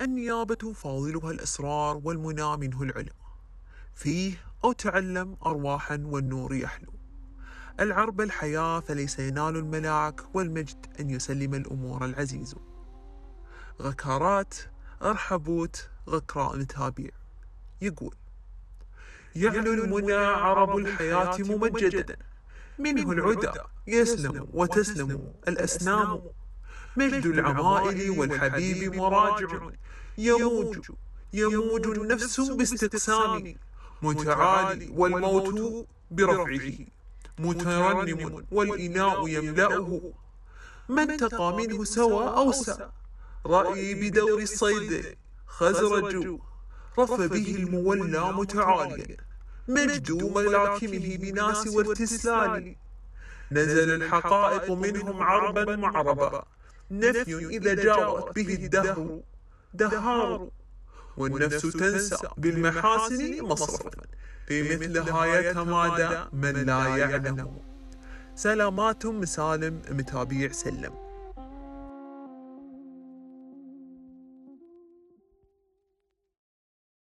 النيابة فاضلها الأسرار والمنى منه العلا فيه أو تعلم أرواحا والنور يحلو. العرب الحياة فليس ينال الملاك والمجد أن يسلم الأمور العزيز. غكارات أرحبوت غكراء متابيع يقول يعلو المنى عرب الحياة ممجدا. منه العدى يسلم وتسلم الأسنام. مجد العمائل والحبيب مراجع. يموج يموج النفس باستقسام. متعالي والموت برفعه. مترنم والإناء يملأه. من تقى منه سوى أوسى رأيي بدور الصيد. خزرج رف به المولى متعاليا. مجد ملاكمه بناس وارتسلال نزل الحقائق منهم عربا معربا نفي إذا جاورت به الدهر دهار. والنفس تنسى بالمحاسن مصرفا. في مثلها يتمادى من لا يعلم. سلامات مسالم متابيع سلم.